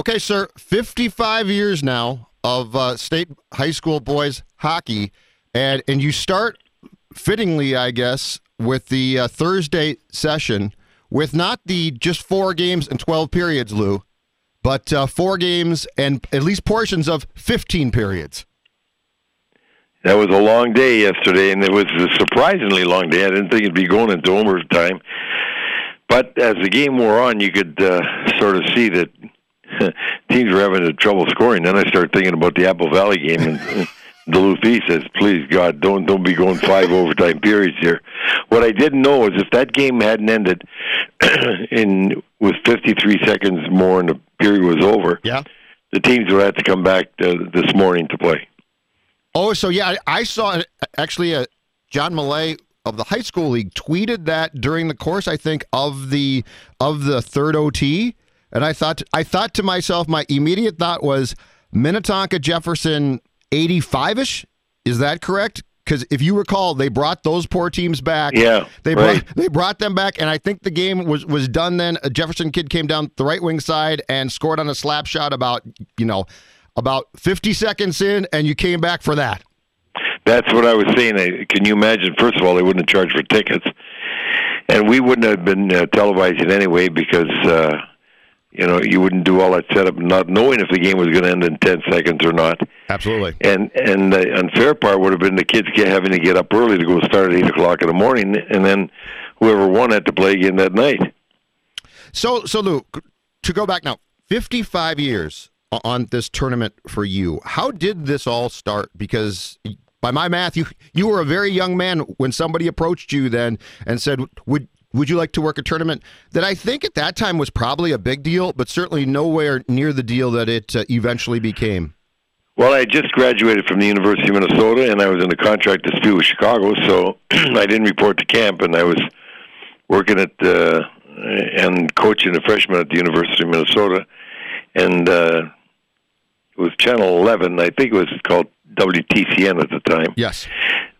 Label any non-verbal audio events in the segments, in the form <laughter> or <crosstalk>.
Okay, sir. 55 years now of uh, state high school boys hockey, and and you start fittingly, I guess, with the uh, Thursday session with not the just four games and 12 periods, Lou, but uh, four games and at least portions of 15 periods. That was a long day yesterday, and it was a surprisingly long day. I didn't think it'd be going into overtime. But as the game wore on, you could uh, sort of see that <laughs> teams were having trouble scoring. Then I started thinking about the Apple Valley game, and <laughs> Duluth East says, "Please God, don't don't be going five <laughs> overtime periods here." What I didn't know is if that game hadn't ended <clears throat> in with 53 seconds more and the period was over, Yeah. the teams would have to come back uh, this morning to play. Oh, so yeah, I, I saw actually uh, John Millea of the high school league tweeted that during the course, I think of the of the third OT, and I thought I thought to myself, my immediate thought was Minnetonka Jefferson eighty five ish. Is that correct? Because if you recall, they brought those poor teams back. Yeah, they right. brought they brought them back, and I think the game was was done then. A Jefferson kid came down the right wing side and scored on a slap shot about you know about fifty seconds in, and you came back for that. That's what I was saying. Can you imagine? First of all, they wouldn't have charged for tickets, and we wouldn't have been uh, televising anyway because uh, you know you wouldn't do all that setup not knowing if the game was going to end in ten seconds or not. Absolutely. And and the unfair part would have been the kids having to get up early to go start at eight o'clock in the morning, and then whoever won had to play again that night. So, so Lou, to go back now, 55 years on this tournament for you. How did this all start? Because by my math, you you were a very young man when somebody approached you then and said, "Would would you like to work a tournament?" That I think at that time was probably a big deal, but certainly nowhere near the deal that it uh, eventually became. Well, I just graduated from the University of Minnesota, and I was in a contract dispute with Chicago, so <clears throat> I didn't report to camp, and I was working at uh, and coaching a freshman at the University of Minnesota, and uh, it was Channel 11. I think it was called WTCN at the time. Yes.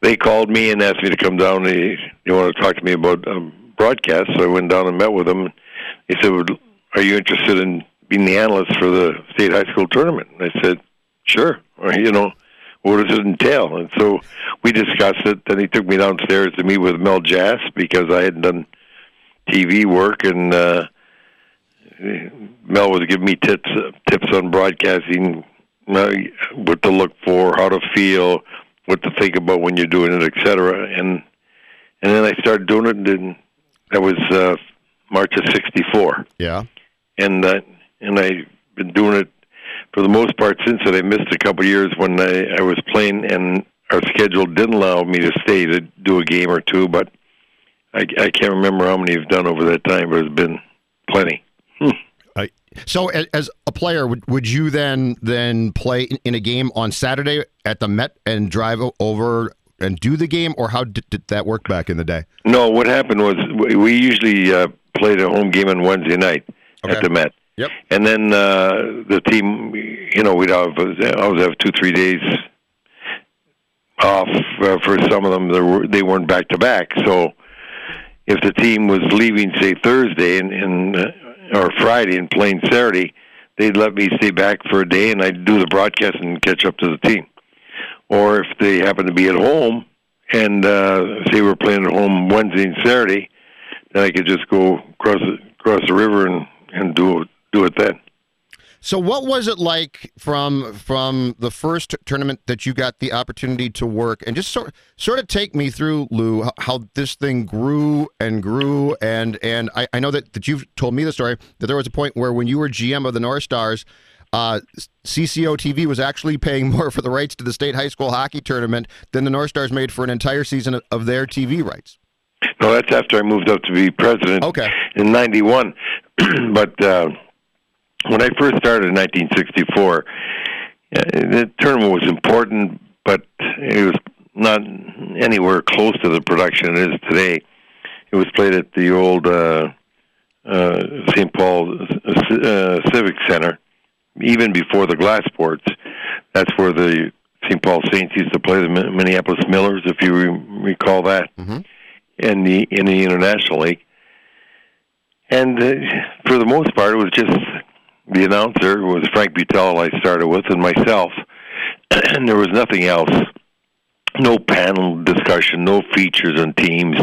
They called me and asked me to come down. They they wanted to talk to me about um, broadcast, so I went down and met with them. They said, "Would- "Are you interested in being the analyst for the state high school tournament?" And I said, "Sure." Or, you know, what does it entail? And so we discussed it. Then he took me downstairs to meet with Mel Jass because I hadn't done TV work, and uh, Mel was giving me tips tips on broadcasting, uh, what to look for, how to feel, what to think about when you're doing it, etc. And and then I started doing it, and that was uh, March of '64 Yeah. and uh, and I've been doing it for the most part since then. I missed a couple of years when I, I was playing, and our schedule didn't allow me to stay to do a game or two. But I, I can't remember how many I've done over that time, but it's been plenty. I, so, as a player, would, would you then then play in a game on Saturday at the Met and drive over and do the game, or how did, did that work back in the day? No, what happened was we- usually uh, played a home game on Wednesday night Okay. at the Met. Yep. And then uh, the team, you know, we'd have always have two, three days off uh, for some of them. They, were, they weren't back to back, so if the team was leaving, say Thursday and, and uh, or Friday and playing Saturday, they'd let me stay back for a day and I'd do the broadcast and catch up to the team. Or if they happened to be at home and uh, say we're playing at home Wednesday and Saturday, then I could just go across the, across the river and and do it, do it then. So, what was it like from from the first tournament that you got the opportunity to work, and just sort sort of take me through, Lou, how, how this thing grew and grew, and and I, I know that that you've told me the story that there was a point where when you were GM of the North Stars. Uh, CCO TV was actually paying more for the rights to the state high school hockey tournament than the North Stars made for an entire season of, their TV rights. No, that's after I moved up to be president Okay. in '91. <clears throat> but uh, when I first started in 1964, uh, the tournament was important, but it was not anywhere close to the production it is today. It was played at the old uh, uh, St. Paul uh, Civic Center, even before the glass sports. That's where the St. Paul Saints used to play the Minneapolis Millers, if you re- recall that, Mhm. in the in the International League. And uh, for the most part, it was just the announcer was Frank Buetel I started with, and myself, <clears throat> and there was nothing else. No panel discussion, no features on teams,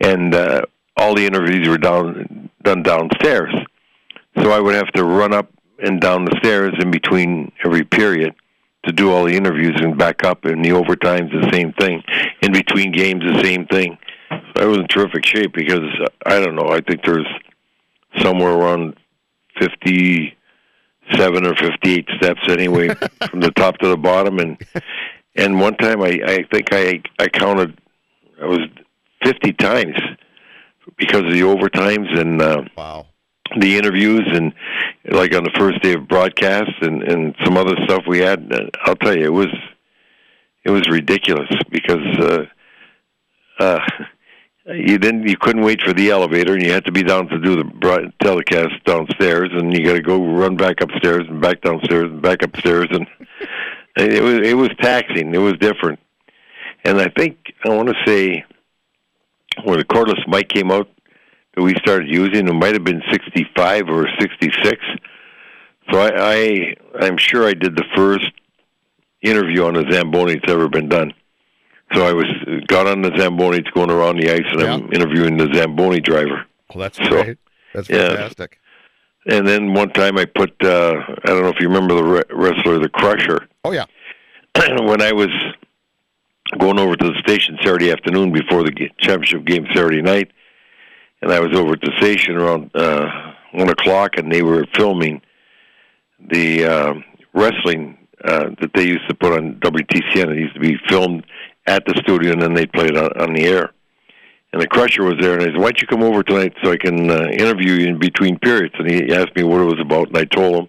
and uh, all the interviews were down done downstairs. So I would have to run up and down the stairs in between every period to do all the interviews and back up. And the overtimes, the same thing. In between games, the same thing. So I was in terrific shape because I don't know. I think there's somewhere around fifty-seven or fifty-eight steps anyway, <laughs> from the top to the bottom. And and one time, I I think I I counted I was fifty times because of the overtimes and. Uh, Wow. The interviews and like on the first day of broadcast and and some other stuff we had uh, i'll tell you it was it was ridiculous because uh uh you didn't you couldn't wait for the elevator and you had to be down to do the telecast downstairs and you got to go run back upstairs and back downstairs and back upstairs and <laughs> it was it was taxing. It was different. And i think i want to say when the cordless mic came out that we started using. It might have been 65 or 66. So I, I I'm sure I did the first interview on the Zamboni that's ever been done. So I was got on the Zamboni, it's going around the ice, and I'm interviewing the Zamboni driver. Well, that's So, great. That's yeah. fantastic. And then one time I put uh, I don't know if you remember the re- wrestler, the Crusher. Oh yeah. <clears throat> when I was going over to the station Saturday afternoon before the championship game Saturday night, and I was over at the station around uh, one o'clock, and they were filming the um wrestling uh, that they used to put on WTCN. It used to be filmed at the studio, and then they played on, on the air. And the Crusher was there, and I said, "Why don't you come over tonight so I can uh, interview you in between periods?" And he asked me what it was about, and I told him.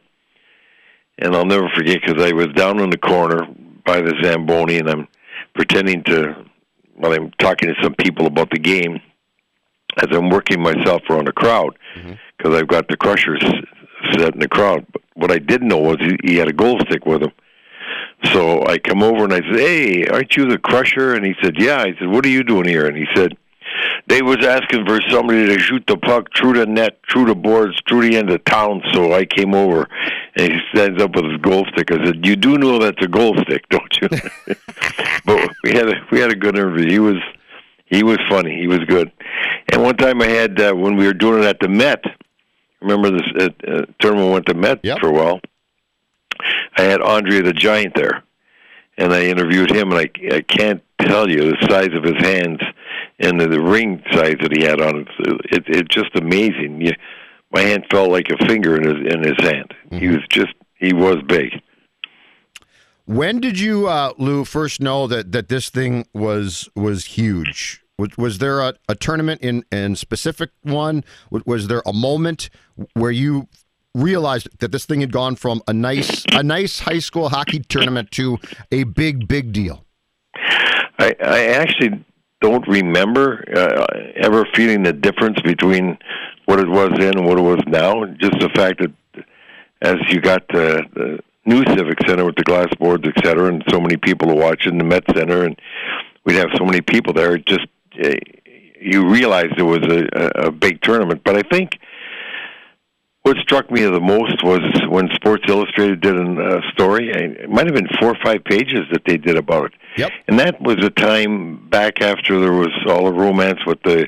And I'll never forget because I was down in the corner by the Zamboni, and I'm pretending to, well, I'm talking to some people about the game as I'm working myself around the crowd mm-hmm. because I've got the Crushers set in the crowd. But what I didn't know was he, he had a goal stick with him. So I come over and I said, "Hey, aren't you the Crusher?" And he said, "Yeah." I said, "What are you doing here?" And he said, "They was asking for somebody to shoot the puck through the net, through the boards, through the end of town." So I came over, and he stands up with his goal stick. I said, "You do know that's a goal stick, <laughs> don't you?" <laughs> but we had a we had a good interview. He was he was funny. He was good. And one time I had uh, when we were doing it at the Met. Remember this uh, uh, tournament went to Met Yep. for a while. I had Andre the Giant there, and I interviewed him, and I I can't tell you the size of his hands and the, the ring size that he had on it. It it's just amazing. You, my hand felt like a finger in his in his hand. He was just he was big. When did you, uh, Lou, first know that, that this thing was was huge? Was, was there a, a tournament in in specific one? Was, there a moment where you realized that this thing had gone from a nice a nice high school hockey tournament to a big big deal? I, I actually don't remember uh, ever feeling the difference between what it was then and what it was now. Just the fact that as you got the, the new Civic Center with the glass boards, et cetera, and so many people to watch in the Met Center, and we'd have so many people there, just you realized it was a, a, big tournament. But I think what struck me the most was when Sports Illustrated did a story. It might have been four or five pages that they did about it. Yep. And that was a time back after there was all the romance with the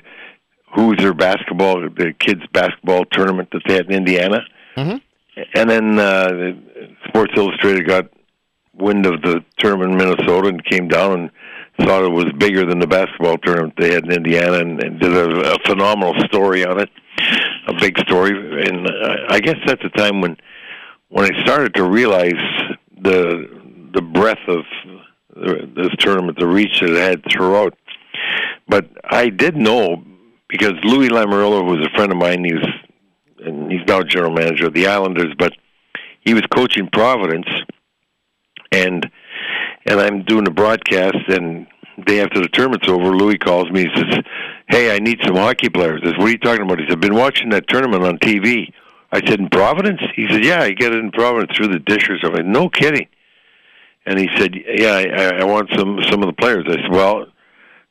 Hoosier basketball, the kids basketball tournament that they had in Indiana. Mhm. and then uh, Sports Illustrated got wind of the tournament in Minnesota and came down and thought it was bigger than the basketball tournament they had in Indiana and, and did a, a phenomenal story on it, a big story. And I guess that's the time when when I started to realize the the breadth of this tournament, the reach that it had throughout. But I did know because Louis Lamoriello was a friend of mine. He's and he's now general manager of the Islanders, but he was coaching Providence, and and I'm doing a broadcast, and day after the tournament's over, Louis calls me. He says, "Hey, I need some hockey players." I said, "What are you talking about?" He said, "I've been watching that tournament on TV." I said, "In Providence?" He said, "Yeah, I get it in Providence through the dishers." I said, "No kidding." And he said, "Yeah, I, I want some some of the players." I said, "Well."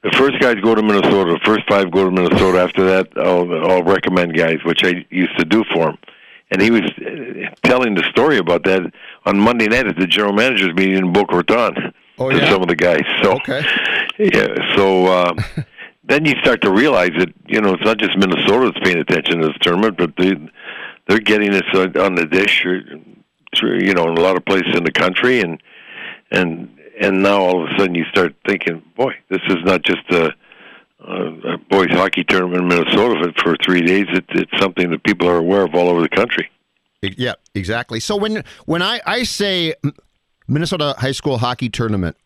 The first guys go to Minnesota. The first five go to Minnesota. After that, I'll, I'll recommend guys, which I used to do for him and he was uh, telling the story about that on Monday night at the general managers meeting in Boca Raton oh, to yeah? some of the guys. So Okay. yeah, so uh, <laughs> then you start to realize that you know it's not just Minnesota that's paying attention to this tournament, but they they're getting this on on the dish, or, you know, in a lot of places in the country, and and and now all of a sudden you start thinking, boy, this is not just a a boys hockey tournament in Minnesota for three days. It, it's something that people are aware of all over the country. Yeah, exactly. So when when I, I say Minnesota high school hockey tournament,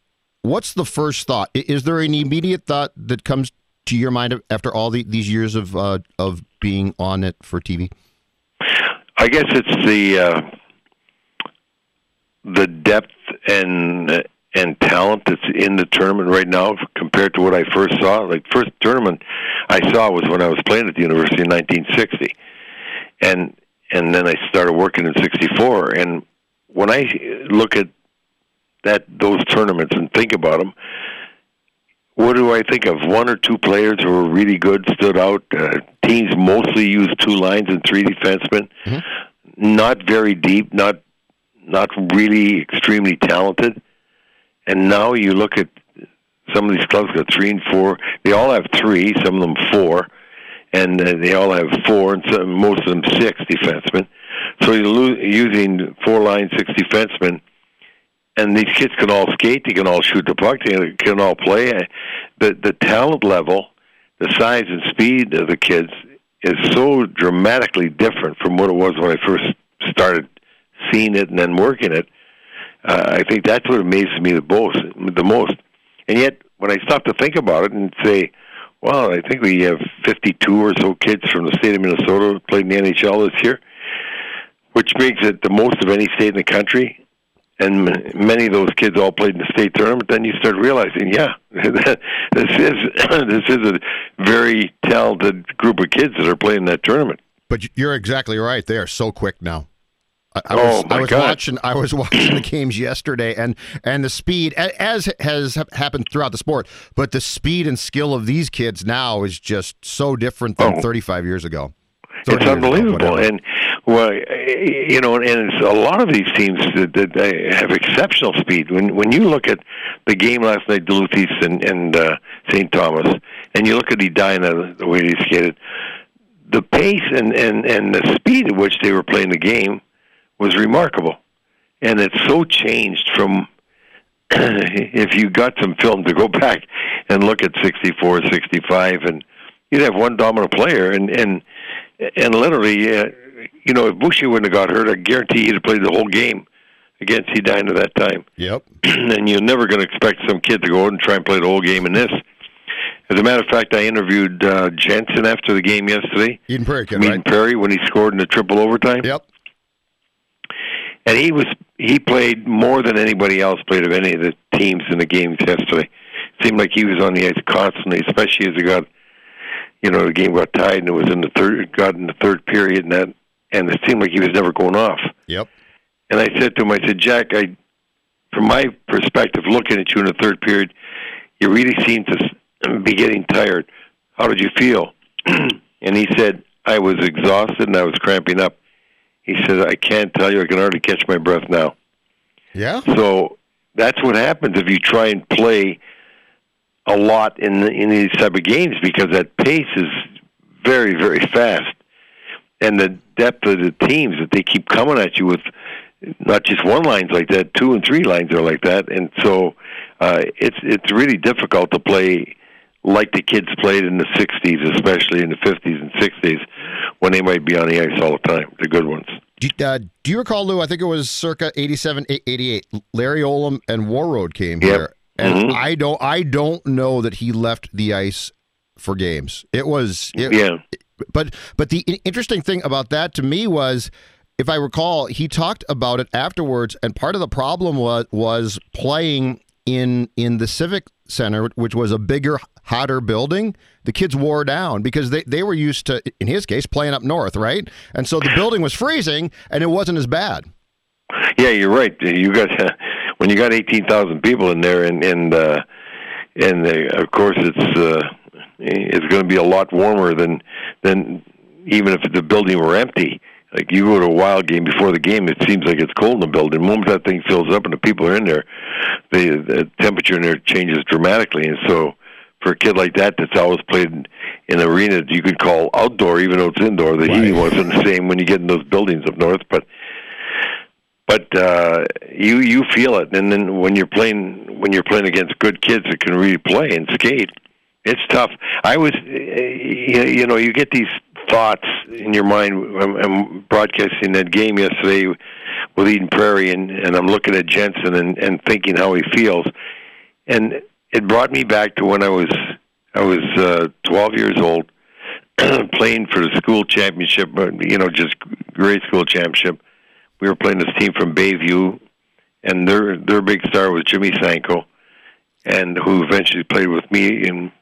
what's the first thought? Is there an immediate thought that comes to your mind after all the, these years of uh, of being on it for TV? I guess it's the uh, the depth and and talent that's in the tournament right now compared to what I first saw. Like first tournament I saw was when I was playing at the university in 1960, and and then I started working in '64. And when I look at that those tournaments and think about them, what do I think of? One or two players who were really good, stood out. Uh, teams mostly use two lines and three defensemen. Mm-hmm. Not very deep, not not really extremely talented. And now you look at some of these clubs got three and four. They all have three, some of them four, and uh, they all have four, and some, most of them six defensemen. So you're lo- using four line, six defensemen, and these kids can all skate. They can all shoot the puck. They can all play. The the talent level, the size and speed of the kids is so dramatically different from what it was when I first started seeing it and then working it. Uh, I think that's what amazes me the most. The most, and yet when I stop to think about it and say, "Well, I think we have 52 or so kids from the state of Minnesota playing the NHL this year," which makes it the most of any state in the country. And many of those kids all played in the state tournament. Then you start realizing, yeah, <laughs> this is <clears throat> this is a very talented group of kids that are playing that tournament. But you're exactly right. They are so quick now. I, I Oh, was, my I was God. watching. I was watching the <clears throat> games yesterday, and and the speed, as has happened throughout the sport, but the speed and skill of these kids now is just so different than Oh. 35 years ago. 30 It's years ago, unbelievable, and well, you know, and it's a lot of these teams that, that they have exceptional speed. When when you look at the game last night, Duluth East and, and uh, St. Thomas, and you look at Edina, the way they skated, the pace and, and and the speed at which they were playing the game was remarkable, and it's so changed from. <clears throat> if you got some film to go <laughs> back and look at 64, 65, and you'd have one dominant player, and and and literally, uh, you know, if Boucha wouldn't have got hurt, I guarantee he'd have played the whole game against Edina that time. <clears throat> Yep. and you're never going to expect some kid to go out and try and play the whole game in this. As a matter of fact, I interviewed uh, Jensen after the game yesterday. Eden Prairie kid, Eden right? Prairie when he scored in the triple overtime, Yep. And he was he played more than anybody else played of any of the teams in the games yesterday. It seemed like he was on the ice constantly, especially as it got, you know, the game got tied and it was in the third, got in the third period, and that, and it seemed like he was never going off. Yep. And I said to him, I said, Jack, I, from my perspective, looking at you in the third period, you really seem to be getting tired. How did you feel? <clears throat> and he said, I was exhausted and I was cramping up. He said, I can't tell you, I can hardly catch my breath now. Yeah. So that's what happens if you try and play a lot in the, in these type of games because that pace is very very fast, and the depth of the teams that they keep coming at you with not just one lines like that, two and three lines are like that, and so uh, it's it's really difficult to play like the kids played in the '60s, especially in the '50s and '60s, when they might be on the ice all the time. The good ones. Do, uh, do you recall, Lou? I think it was circa 87, 88. Larry Olimb and Warroad came Yep. here, and Mhm. I don't, I don't know that he left the ice for games. It was, it, Yeah. but but the interesting thing about that to me was if I recall, he talked about it afterwards, and part of the problem was was playing in in the Civic Center, which was a bigger, hotter building. The kids wore down because they, they were used to, in his case, playing up north, right? And so the building was freezing, and it wasn't as bad. Yeah, you're right. You got <laughs> when you got eighteen thousand people in there, and and uh, and uh, of course it's uh, it's going to be a lot warmer than than even if the building were empty. Like you go to a wild game before the game, it seems like it's cold in the building. The moment that thing fills up and the people are in there, the, the temperature in there changes dramatically. And so, for a kid like that, that's always played in an arena you could call outdoor, even though it's indoor, the heating wasn't the same when you get in those buildings up north. But but uh, you you feel it, and then when you're playing when you're playing against good kids that can really play and skate, it's tough. I was, uh, you you know, you get these thoughts in your mind. I'm, I'm broadcasting that game yesterday with Eden Prairie, and, and I'm looking at Jensen and, and thinking how he feels, and it brought me back to when I was I was uh, 12 years old, <clears throat> playing for the school championship, you know, just grade school championship we were playing this team from Bayview, and their their big star was Jimmy Sanko, and who eventually played with me in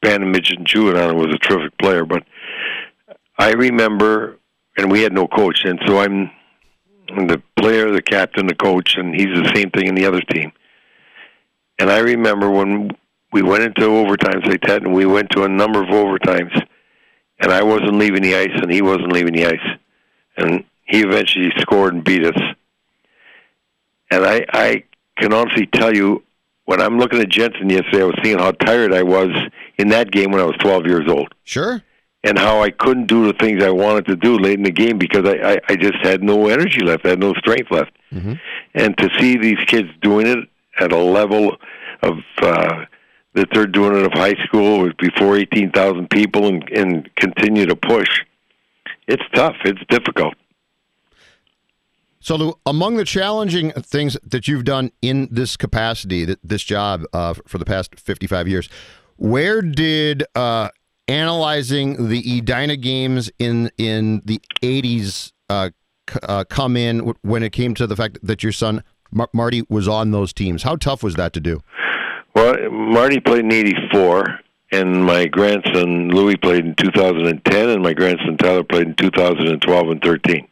Band Midget and Juvenile and was a terrific player. But I remember, and we had no coach, and so I'm the player, the captain, the coach, and he's the same thing in the other team. And I remember when we went into overtimes like that, and we went to a number of overtimes, and I wasn't leaving the ice, and he wasn't leaving the ice, and he eventually scored and beat us. And I, I can honestly tell you, when I'm looking at Jensen yesterday, I was seeing how tired I was in that game when I was 12 years old, Sure. And how I couldn't do the things I wanted to do late in the game because I, I, I just had no energy left, I had no strength left. Mhm. And to see these kids doing it at a level of uh, that they're doing it of high school with before 18,000 people and, and continue to push, it's tough. It's difficult. So, Lou, among the challenging things that you've done in this capacity, this job uh, for the past 55 years, where did uh, analyzing the Edina games in in the 80s uh, uh, come in when it came to the fact that your son Mar- Marty was on those teams? How tough was that to do? Well, Marty played in '84, and my grandson Louis played in 2010, and my grandson Tyler played in 2012 and 13.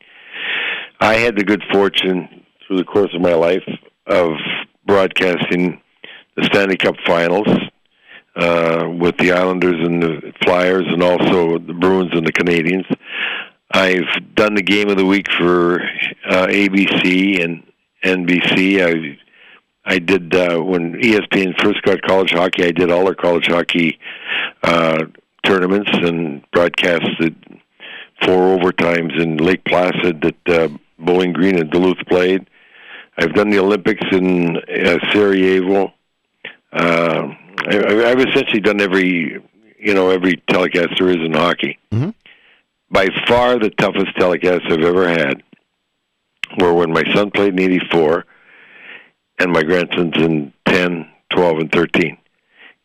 I had the good fortune through the course of my life of broadcasting the Stanley Cup Finals uh, with the Islanders and the Flyers, and also the Bruins and the Canadiens. I've done the game of the week for uh, ABC and NBC. I I did uh, when ESPN first got college hockey. I did all their college hockey uh, tournaments and broadcasted four overtimes in Lake Placid that uh, Bowling Green and Duluth played. I've done the Olympics in uh, Sarajevo. Uh, I've essentially done every you know every telecast there is in hockey. Mhm. By far, the toughest telecast I've ever had were when my son played in '84 and my grandsons in 10, 12, and 13.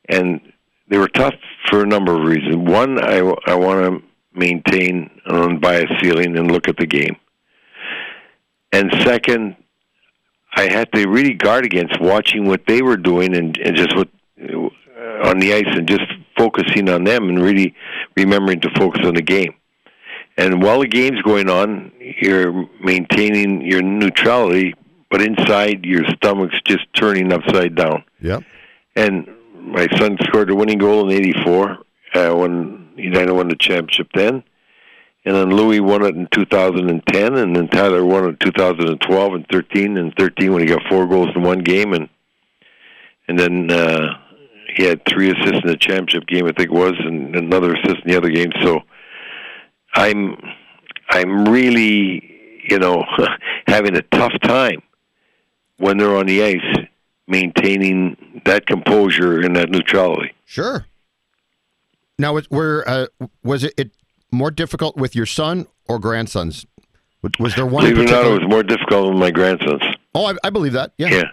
And they were tough for a number of reasons. One, I, I want to maintain an unbiased feeling and look at the game. And second, I had to really guard against watching what they were doing and, and just what on the ice and just focusing on them and really remembering to focus on the game. And while the game's going on, you're maintaining your neutrality, but inside your stomach's just turning upside down. Yep. And my son scored the winning goal in '84 uh, when United won the championship then. And then Louis won it in 2010, and then Tyler won it in 2012 and 13, and 13 when he got four goals in one game, and and then uh, he had three assists in the championship game, I think it was, and another assist in the other game. So I'm I'm really, you know, <laughs> having a tough time when they're on the ice maintaining that composure and that neutrality. Sure. Now, were uh, was it, it, more difficult with your son or grandsons? Was there one? Believe it or not, it was more difficult with my grandsons. Oh, I, I believe that. Yeah. Yeah.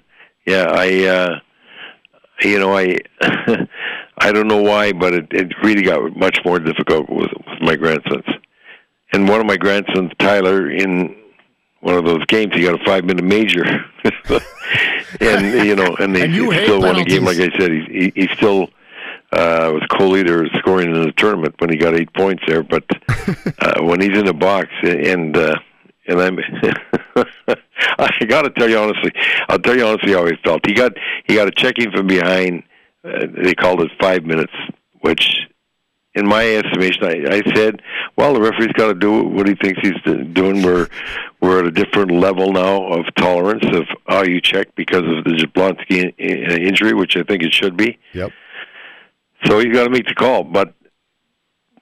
Yeah. I, uh, you know, I, <laughs> I don't know why, but it, it really got much more difficult with, with my grandsons. And one of my grandsons, Tyler, in one of those games, he got a five-minute major, <laughs> and you know, and, <laughs> and he still won a game. Like I said, he, he, he still uh, was co-leader scoring in the tournament when he got eight points there. But uh, when he's in the box and uh, and I'm, <laughs> I got to tell you honestly, I'll tell you honestly how he felt. He got he got a checking from behind. Uh, they called it five minutes, which, in my estimation, I, I said, well, the referee's got to do what he thinks he's doing. We're we're at a different level now of tolerance of how you check because of the Jablonski injury, which I think it should be. Yep. So he's got to make the call, but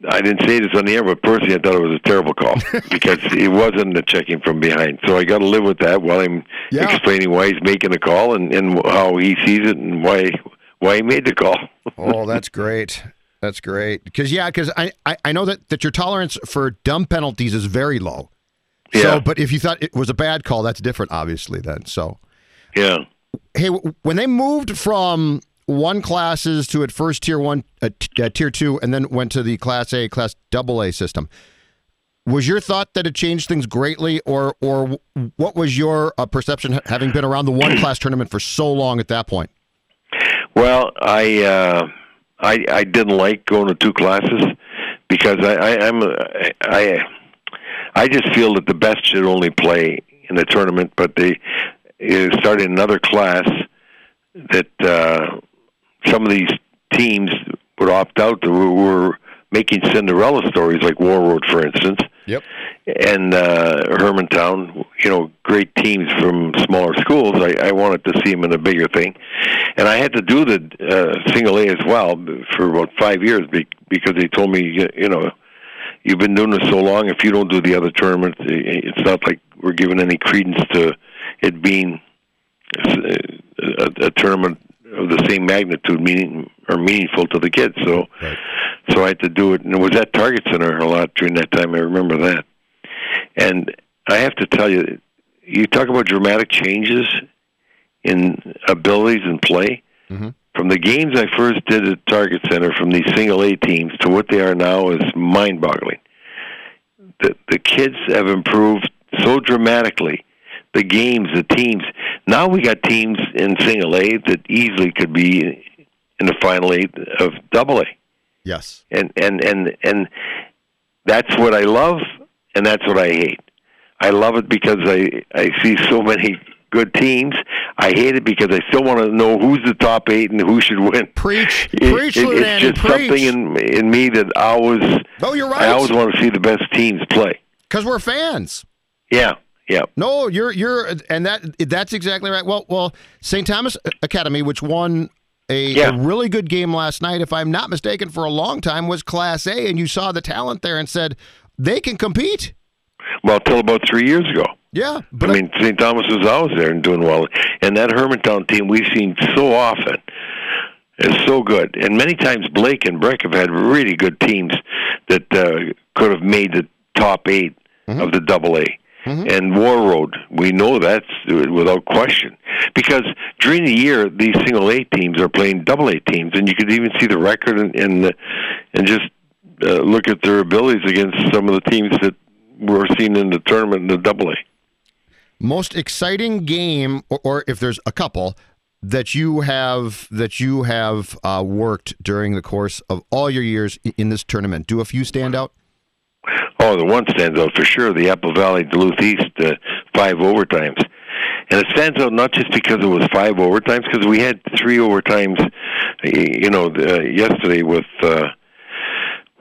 I didn't say this on the air, but personally, I thought it was a terrible call <laughs> because it wasn't a checking from behind. So I got to live with that while I'm yeah. explaining why he's making the call and, and how he sees it and why why he made the call. <laughs> oh, that's great. That's great. Because yeah, because I, I I know that that your tolerance for dumb penalties is very low. Yeah. So, but if you thought it was a bad call, that's different, obviously. Then, so yeah. Hey, when they moved from one classes to at first tier one, uh, t- uh, tier two, and then went to the class A, class double A system. Was your thought that it changed things greatly, or or what was your uh, perception having been around the one class tournament for so long at that point? Well, I uh, I I didn't like going to two classes because I, I I'm I I just feel that the best should only play in the tournament, but they started another class that uh, some of these teams would opt out that were making Cinderella stories, like Warroad, for instance. Yep. And uh, Hermantown, you know, great teams from smaller schools. I, I wanted to see them in a bigger thing, and I had to do the uh, single A as well for about five years because they told me, you know, you've been doing this so long. If you don't do the other tournaments, it's not like we're giving any credence to it being a, a, a tournament the same magnitude, meaning or meaningful to the kids. So, right. so I had to do it, and it was at Target Center a lot during that time. I remember that, and I have to tell you, you talk about dramatic changes in abilities and play. Mm-hmm. From the games I first did at Target Center, from these single A teams to what they are now, is mind-boggling. The the kids have improved so dramatically the games, the teams. Now we got teams in single A that easily could be in the final eight of double A. Yes. And and and and that's what I love and that's what I hate. I love it because I I see so many good teams. I hate it because I still want to know who's the top eight and who should win. Preach, <laughs> it, preach, it, It's just preach. something in in me that I always. Oh, you're right. I always want to see the best teams play. Because we're fans. Yeah, yeah. No, you're you're and that that's exactly right. Well, well, St. Thomas Academy, which won a, yeah. a, really good game last night, if I'm not mistaken, for a long time was Class A, and you saw the talent there and said they can compete. Well, till about three years ago. Yeah, but I mean, St. Thomas was always there and doing well, and that Hermantown team we've seen so often is so good, and many times Blake and Breck have had really good teams that uh, could have made the top 8 mm-hmm. of the Double A. Mm-hmm. And Warroad, we know that's without question. Because during the year, these single A teams are playing double A teams, and you could even see the record and and, and just uh, look at their abilities against some of the teams that were seen in the tournament in the double A. Most exciting game, or, or, if there's a couple that you have that you have uh, worked during the course of all your years in this tournament. Do a few stand out? Oh, the one stands out for sure. The Apple Valley Duluth East uh, five overtimes, and it stands out not just because it was five overtimes, because we had three overtimes. You know, uh, yesterday with uh,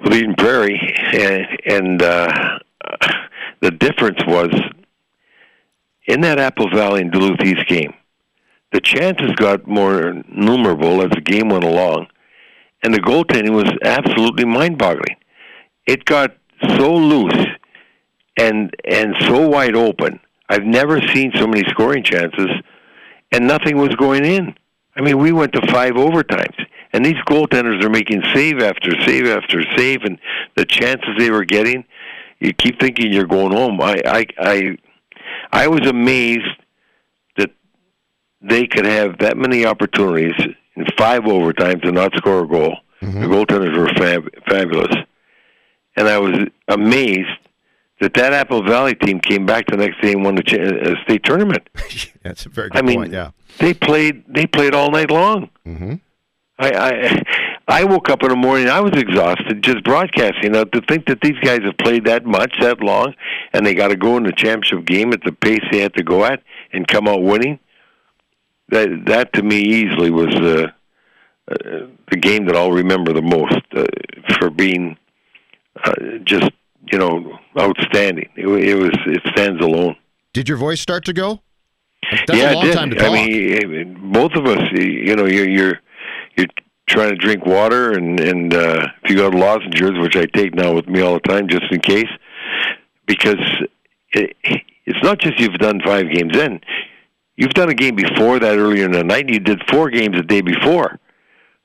with Eden Prairie, and, and uh, the difference was in that Apple Valley and Duluth East game. The chances got more numerable as the game went along, and the goaltending was absolutely mind-boggling. It got so loose and and so wide open. I've never seen so many scoring chances, and nothing was going in. I mean, we went to five overtimes, and these goaltenders are making save after save after save, and the chances they were getting, you keep thinking you're going home. I I I, I was amazed that they could have that many opportunities in five overtimes and not score a goal. Mm-hmm. The goaltenders were fab- fabulous, and I was amazed that that Apple Valley team came back the next day and won the ch- uh, state tournament. <laughs> That's a very good I mean, point. Yeah, they played they played all night long. Mm-hmm. I, I <laughs> I woke up in the morning. I was exhausted just broadcasting. Now to think that these guys have played that much, that long, and they got to go in the championship game at the pace they had to go at and come out winning. That that to me easily was uh, uh, the game that I'll remember the most uh, for being uh, just you know outstanding. It, it was it stands alone. Did your voice start to go? That's yeah, a long it did. time to talk. I mean, both of us. You know, you're you're you're trying to drink water, and and uh, if you got lozenges, which I take now with me all the time, just in case, because it, it's not just you've done five games in. You've done a game before that earlier in the night. And you did four games the day before,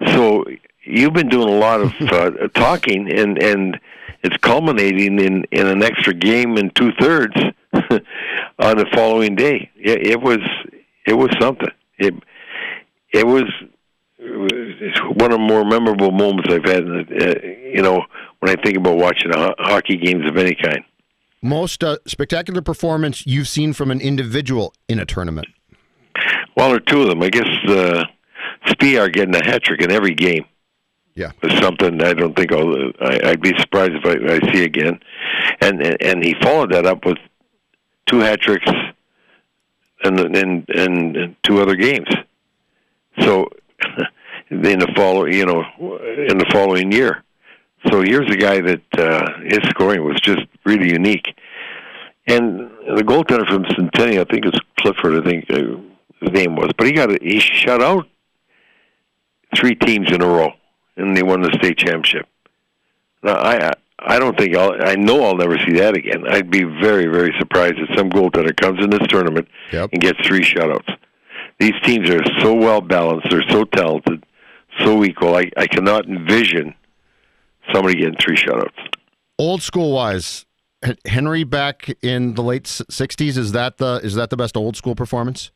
so you've been doing a lot of <laughs> uh, talking, and and it's culminating in in an extra game and two thirds <laughs> on the following day. It, it was it was something. It it was one of the more memorable moments I've had. In the, uh, you know, when I think about watching ho- hockey games of any kind. Most uh, spectacular performance you've seen from an individual in a tournament. Well, there are two of them. I guess uh, Spehar getting a hat trick in every game. Yeah, something I don't think I'll. I, I'd be surprised if I, I see again. And, and and he followed that up with two hat tricks and and and two other games. So <laughs> in the follow, you know, in the following year. So here's a guy that uh, his scoring was just really unique. And the goaltender from Centennial, I think it's Clifford. I think uh, his name was, but he got a, he shut out three teams in a row, and they won the state championship. Now I I don't think I'll. I know I'll never see that again. I'd be very, very surprised if some goaltender comes in this tournament Yep. and gets three shutouts. These teams are so well balanced. They're so talented, so equal. I I cannot envision somebody getting three shutouts. Old school wise, Henry back in the late '60s is that the is that the best old school performance?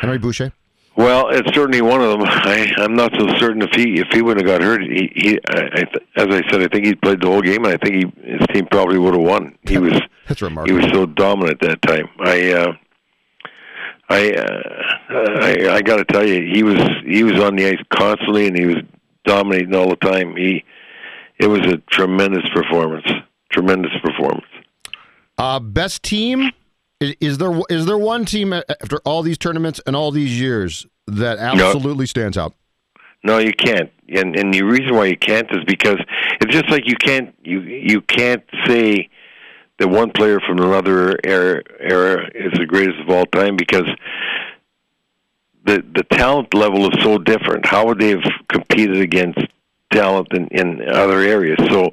Henry Boucha. Well, it's certainly one of them. I, I'm not so certain if he if he wouldn't have got hurt. He, he I, I, as I said, I think he played the whole game, and I think he, his team probably would have won. He was That's remarkable. he was so dominant that time. I uh, I uh, I, I got to tell you, he was he was on the ice constantly, and he was dominating all the time. He it was a tremendous performance. Tremendous performance. Uh, best team is, is there is there one team after all these tournaments and all these years that absolutely stands out? No, you can't. And and the reason why you can't is because it's just like you can't you you can't say that one player from another era era is the greatest of all time because the the talent level is so different. How would they have competed against talent in, in other areas? So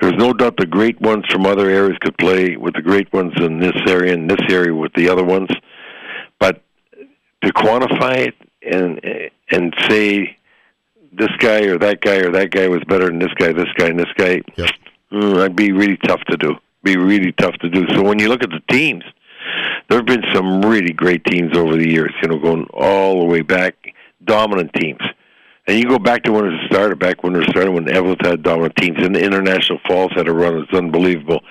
there's no doubt the great ones from other areas could play with the great ones in this area and this area with the other ones. But to quantify it and and say this guy or that guy or that guy was better than this guy, this guy, and this guy, Yep. mm, that'd be really tough to do. Be really tough to do. So when you look at the teams, there have been some really great teams over the years. You know, going all the way back, dominant teams. And you go back to when it started, back when it started, when Eveleth had dominant teams, and the International Falls had a run. It's unbelievable.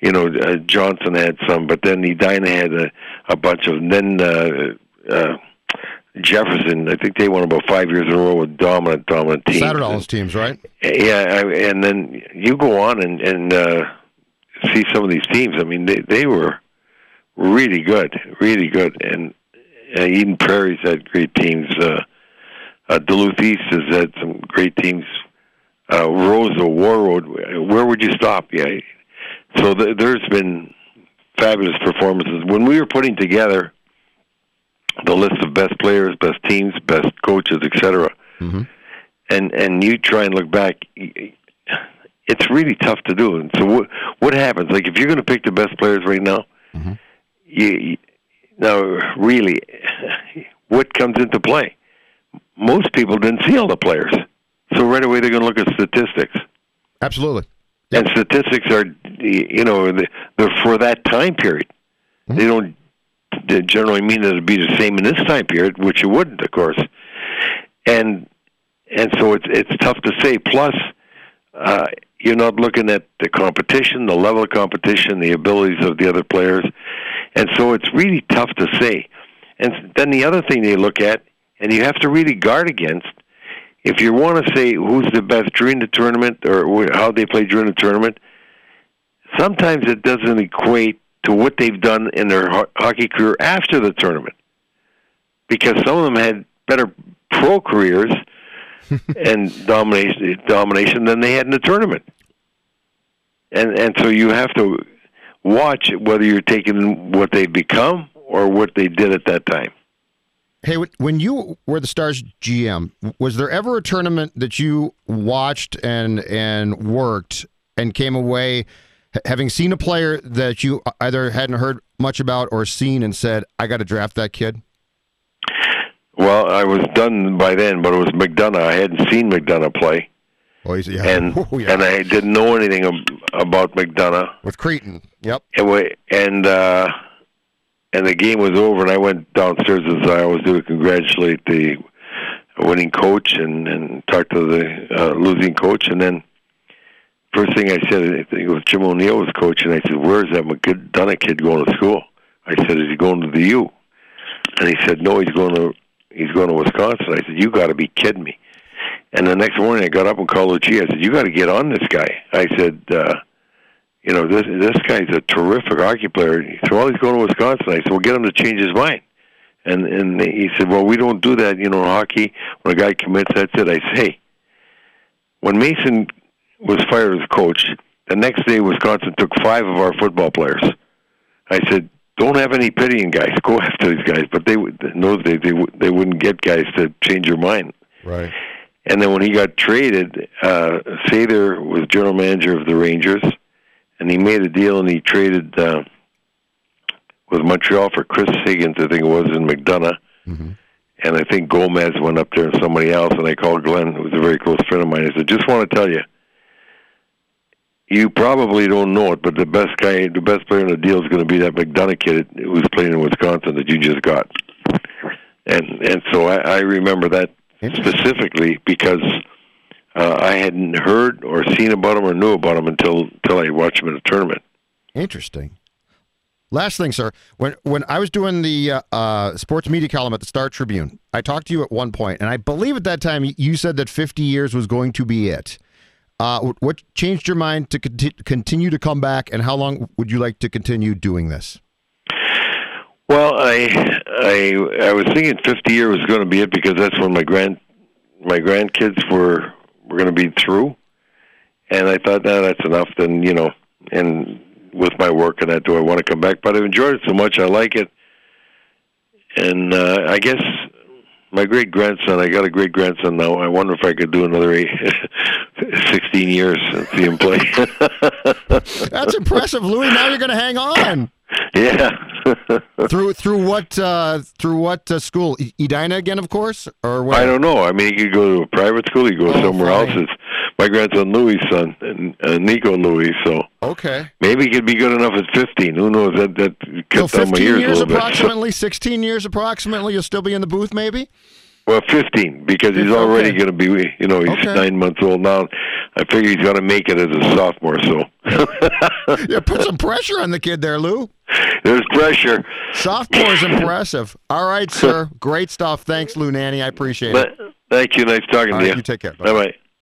You know, uh, Johnson had some, but then Edina had a, a bunch of. And then uh, uh, Jefferson, I think they won about five years in a row with dominant, dominant teams. Saturday's teams, right? Yeah, I, and then you go on and and uh, see some of these teams. I mean, they they were really good, really good, and uh, Eden Prairie's had great teams. Uh, uh, Duluth East has had some great teams. Uh, Roseau, Warroad, where would you stop? Yeah, so th- there's been fabulous performances. When we were putting together the list of best players, best teams, best coaches, etc Mhm. and and you try and look back, it's really tough to do. And so what what happens? Like if you're going to pick the best players right now, mm-hmm. you, you now really <laughs> what comes into play? Most people didn't see all the players, so right away they're going to look at statistics. Absolutely. Yep. And statistics are, you know, they're for that time period. Mm-hmm. They don't generally mean that it'd be the same in this time period, which it wouldn't, of course. And and so it's it's tough to say. Plus, uh, you're not looking at the competition, the level of competition, the abilities of the other players, and so it's really tough to say. And then the other thing they look at, and you have to really guard against, if you want to say who's the best during the tournament or how they play during the tournament, sometimes it doesn't equate to what they've done in their ho- hockey career after the tournament, because some of them had better pro careers <laughs> and domination domination than they had in the tournament. And and so you have to watch whether you're taking what they've become or what they did at that time. Hey, when you were the Stars GM, was there ever a tournament that you watched and and worked and came away having seen a player that you either hadn't heard much about or seen and said, "I got to draft that kid"? Well, I was done by then, but it was McDonagh. I hadn't seen McDonagh play. Oh, he's, yeah. And <laughs> oh, yeah. and I didn't know anything about McDonagh with Cretin. Yep. And we, and uh, and the game was over, and I went downstairs as I always do to congratulate the winning coach and and talk to the uh, losing coach, and then first thing I said, I it was Jim O'Neill was coaching. I said, "Where's that McDonagh kid going to school?" I said, "Is he going to the U?" And he said, "No, he's going to he's going to Wisconsin. I said, you got to be kidding me. And the next morning I got up and called Lucia. I said, you got to get on this guy. I said, uh, you know, this this guy's a terrific hockey player. He said, well, he's going to Wisconsin. I said, well, get him to change his mind. And and he said, well, we don't do that, you know, in hockey. When a guy commits, that's it. I say, hey, when Mason was fired as coach, the next day Wisconsin took five of our football players. I said, don't have any pity in guys. Go <laughs> after these guys. But they in those days they they wouldn't get guys to change their mind. Right. And then when he got traded, uh, Sather was general manager of the Rangers, and he made a deal and he traded uh, with Montreal for Chris Higgins, I think it was in McDonagh. Mm-hmm. And I think Gomez went up there and somebody else. And I called Glen, who was a very close friend of mine. I said, "Just want to tell you, you probably don't know it, but the best guy, the best player in the deal is going to be that McDonagh kid who's playing in Wisconsin that you just got. And and so I, I remember that specifically because uh, I hadn't heard or seen about him or knew about him until until I watched him in a tournament. Interesting. Last thing, sir. When when I was doing the uh, uh, sports media column at the Star Tribune, I talked to you at one point, and I believe at that time you said that 50 years was going to be it. Uh, what changed your mind to continue to come back, and how long would you like to continue doing this? Well, I I I was thinking 50 years was going to be it because that's when my grand my grandkids were were going to be through, and I thought, no, that's enough. Then you know, and with my work and that, do I want to come back? But I've enjoyed it so much, I like it, and uh, I guess my great grandson. I got a great grandson now. I wonder if I could do another eight, <laughs> 16 years and see him play. That's impressive, Louis. Now you're going to hang on. <laughs> Yeah. through through what uh, through what uh, school? Edina again, of course, or what? I don't know. I mean, he could go to a private school. He could go oh, somewhere fine. else. It's my grandson Louis' son, and uh, Nico Louis. So okay, maybe he could be good enough at 15. Who knows? That that cut so down my years, years <laughs> approximately, bit. 16 years approximately. You'll still be in the booth, maybe. Well, 15, because he's already okay. going to be, you know, he's okay. nine months old now. I figure he's going to make it as a sophomore, so. yeah, <laughs> put some pressure on the kid there, Lou. There's pressure. Sophomore is <laughs> impressive. All right, sir. Great stuff. Thanks, Lou Nanne. I appreciate it. Thank you. Nice talking All to right, you. You take care. Bye bye.